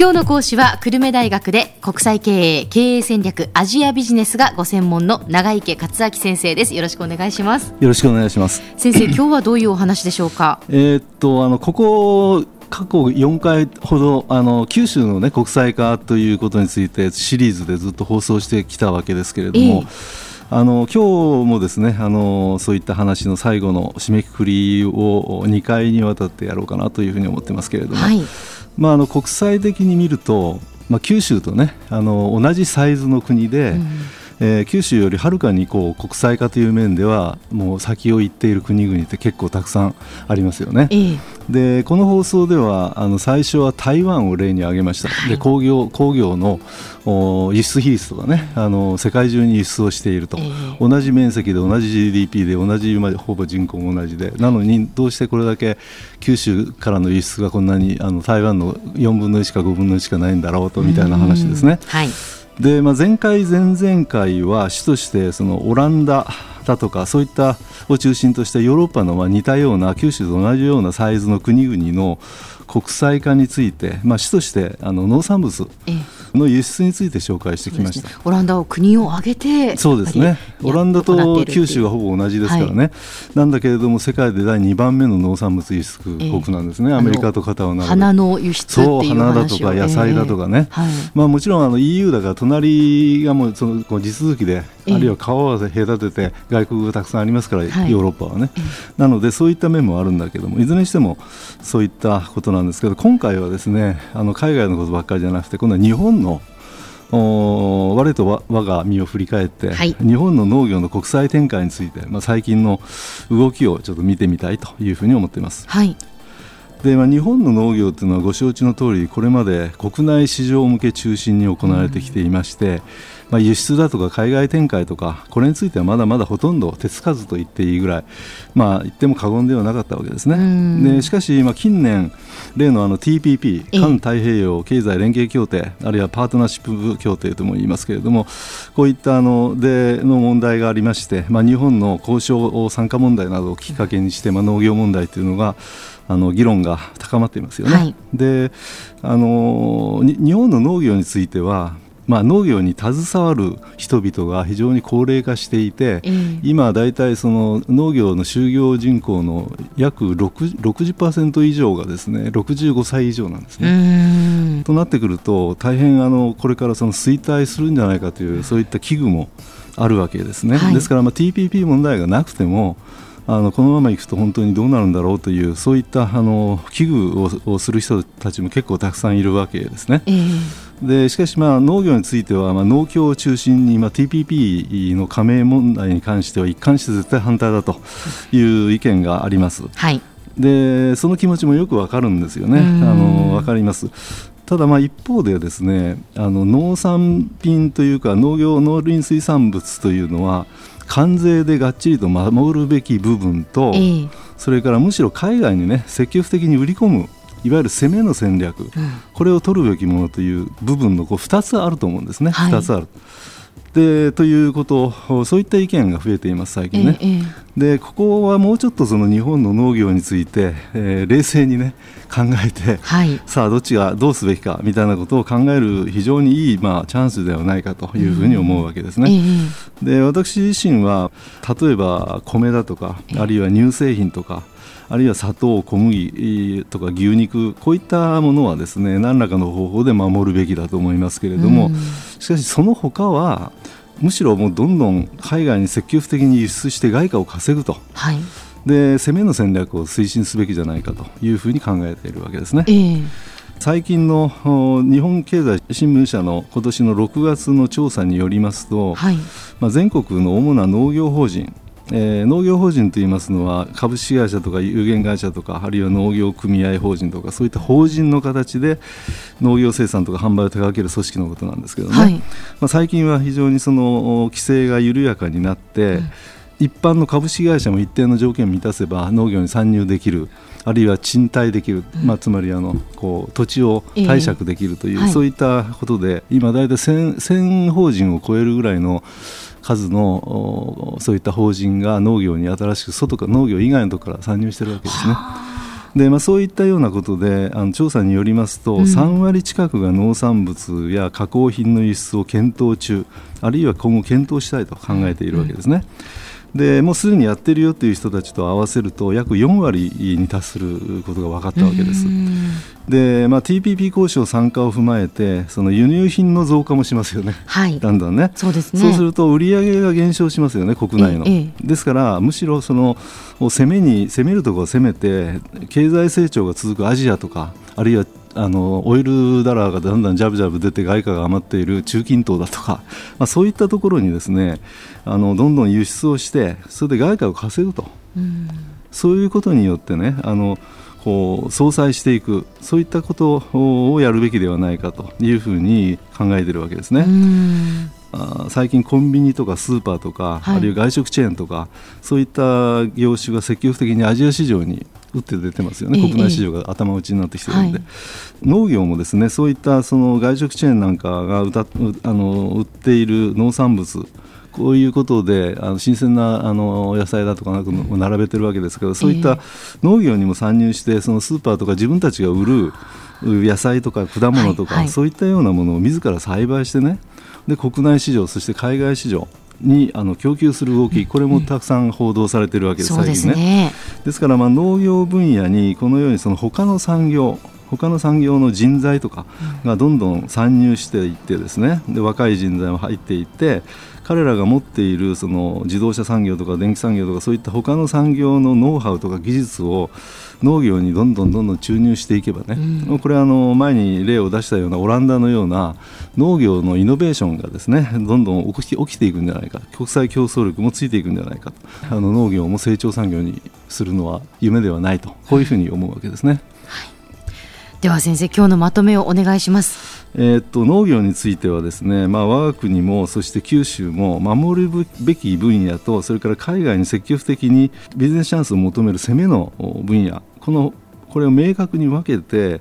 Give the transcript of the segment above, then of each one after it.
今日の講師は久留米大学で国際経営経営戦略アジアビジネスがご専門の長池克明先生です。よろしくお願いします。よろしくお願いします。先生今日はどういうお話でしょうか？えっとあのここ過去4回ほどあの九州の、ね、国際化ということについてシリーズでずっと放送してきたわけですけれども、えーあの今日もですねあのそういった話の最後の締めくくりを2回にわたってやろうかなというふうに思ってますけれども、はい、まあ、あの国際的に見ると、まあ、九州とねあの同じサイズの国で、うん。えー、九州よりはるかにこう国際化という面ではもう先を行っている国々って結構たくさんありますよね。えでこの放送ではあの最初は台湾を例に挙げました、はい、で工業工業の輸出比率とかねあの世界中に輸出をしていると、えー、同じ面積で同じ GDP で同じほぼ人口も同じで。なのにどうしてこれだけ九州からの輸出がこんなにあの台湾の4分の1か5分の1しかないんだろうとみたいな話ですね。はいで、まあ、前回、前々回は主としてそのオランダだとかそういったを中心としたヨーロッパのま似たような九州と同じようなサイズの国々の国際化について、まあ、主としてあの農産物の輸出について紹介してきました、ね、オランダを国を挙げてそうですね。オランダと九州がほぼ同じですからね、はい、なんだけれども世界で第2番目の農産物輸出国なんですね、えー、アメリカと肩を並べ花の輸出そう花だとか野菜だとかね、えーはい、まあ、もちろんあの EU だから隣がもうそのこう地続きで、あるいは川を隔てて外国がたくさんありますから、ヨーロッパはね、なのでそういった面もあるんだけどもいずれにしてもそういったことなんですけど今回はですねあの海外のことばっかりじゃなくて今度は日本の我と我が身を振り返って、はい、日本の農業の国際展開について、まあ、最近の動きをちょっと見てみたいというふうに思っています。はいでまあ、日本の農業というのはご承知の通りこれまで国内市場向け中心に行われてきていまして、まあ、輸出だとか海外展開とかこれについてはまだまだほとんど手つかずと言っていいぐらい、まあ、言っても過言ではなかったわけですね。でしかし、まあ、近年例のあの TPP 環太平洋経済連携協定あるいはパートナーシップ協定とも言いますけれどもこういったあのでの問題がありまして、まあ、日本の交渉参加問題などをきっかけにして、まあ、農業問題というのがあの議論が高まっていますよね。はい、であの日本の農業についてはまあ、農業に携わる人々が非常に高齢化していて、うん、今、大体その農業の就業人口の約60%以上がですね65歳以上なんですね。となってくると大変あのこれからその衰退するんじゃないかというそういった危惧もあるわけですね。はい、ですから、まあ、TPP 問題がなくてもあのこのままいくと本当にどうなるんだろうというそういったあの危惧をする人たちも結構たくさんいるわけですね。えーでしかし、まあ、農業については、まあ、農協を中心に、まあ、TPP の加盟問題に関しては一貫して絶対反対だという意見があります。はい、でその気持ちもよくわかるんですよね。あのわかります。ただまあ一方でですねあの農産品というか農業農林水産物というのは関税でがっちりと守るべき部分と、えー、それからむしろ海外にね積極的に売り込むいわゆる攻めの戦略、うん、これを取るべきものという部分のこう2つあると思うんですね、はい、2つある。でということそういった意見が増えています、最近ね。ええ、でここはもうちょっとその日本の農業について、えー、冷静にね考えて、はい、さあどっちがどうすべきかみたいなことを考える非常にいい、まあ、チャンスではないかというふうに思うわけですね。え、で私自身は例えば米だとかあるいは乳製品とかあるいは砂糖、小麦とか牛肉こういったものはですね何らかの方法で守るべきだと思いますけれども、しかしその他はむしろもうどんどん海外に積極的に輸出して外貨を稼ぐと。はいで攻めの戦略を推進すべきじゃないかというふうに考えているわけですね。えー最近の日本経済新聞社の今年の6月の調査によりますと、はい、まあ、全国の主な農業法人えー、農業法人といいますのは株式会社とか有限会社とかあるいは農業組合法人とかそういった法人の形で農業生産とか販売を手掛ける組織のことなんですけどね、はい、まあ、最近は非常にその規制が緩やかになって、うん、一般の株式会社も一定の条件を満たせば農業に参入できるあるいは賃貸できる、まあ、つまりあのこう土地を貸借できるという、そういったことで今大体 1000, 1000法人を超えるぐらいの数のそういった法人が農業に新しく外か農業以外のところから参入しているわけですね。でまあ、そういったようなことであの調査によりますと、うん、3割近くが農産物や加工品の輸出を検討中あるいは今後検討したいと考えているわけですね。うんでもうすでにやってるよという人たちと合わせると約4割に達することが分かったわけです。で、まあ、TPP 交渉参加を踏まえてその輸入品の増加もしますよね、はい、だんだんね。そうですね。そうすると売り上げが減少しますよね国内の。ええ、ですからむしろその攻めに攻めるところを攻めて経済成長が続くアジアとかあるいはあのオイルダラーがだんだんジャブジャブ出て外貨が余っている中近東だとか、まあ、そういったところにですねあのどんどん輸出をしてそれで外貨を稼ぐと、うん、そういうことによってねあのこう相殺していくそういったことをやるべきではないかというふうに考えているわけですね。あ最近コンビニとかスーパーとか、はい、あるいは外食チェーンとかそういった業種が積極的にアジア市場に打って出てますよね、国内市場が頭打ちになってきてるので、はい、農業もですねそういったその外食チェーンなんかが歌あの売っている農産物こういうことであの新鮮なあの野菜だとかなんか並べてるわけですけどそういった農業にも参入してそのスーパーとか自分たちが売る野菜とか果物とか、はいはい、そういったようなものを自ら栽培してねで国内市場そして海外市場にあの供給する動き、これもたくさん報道されているわけです、最近ね。ですから、まあ、農業分野にこのようにその他の産業他の産業の人材とかがどんどん参入していってですねで若い人材も入っていって彼らが持っているその自動車産業とか電気産業とかそういった他の産業のノウハウとか技術を農業にどんどんどんどん注入していけばね、うん、これはあの前に例を出したようなオランダのような農業のイノベーションがですねどんどん起き起きていくんじゃないか国際競争力もついていくんじゃないかとあの農業も成長産業にするのは夢ではないとこういうふうに思うわけですね。はいでは先生今日のまとめをお願いします。え、っと農業についてはですね、まあ、我が国もそして九州も守るべき分野とそれから海外に積極的にビジネスチャンスを求める攻めの分野このこれを明確に分けて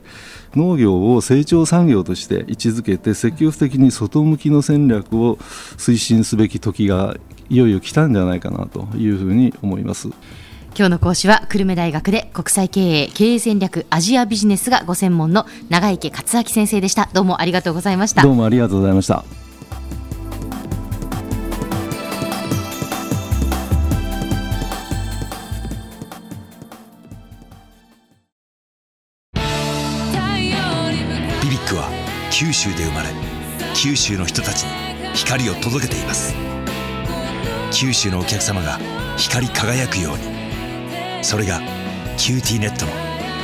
農業を成長産業として位置づけて積極的に外向きの戦略を推進すべき時がいよいよ来たんじゃないかなというふうに思います。今日の講師は久留米大学で国際経営経営戦略アジアビジネスがご専門の長池克明先生でした。どうもありがとうございました。どうもありがとうございました。ビビックは九州で生まれ九州の人たちに光を届けています。九州のお客様が光り輝くように。それが QTnet の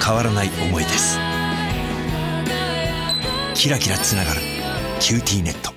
変わらない思いです。キラキラつながる「QTnet」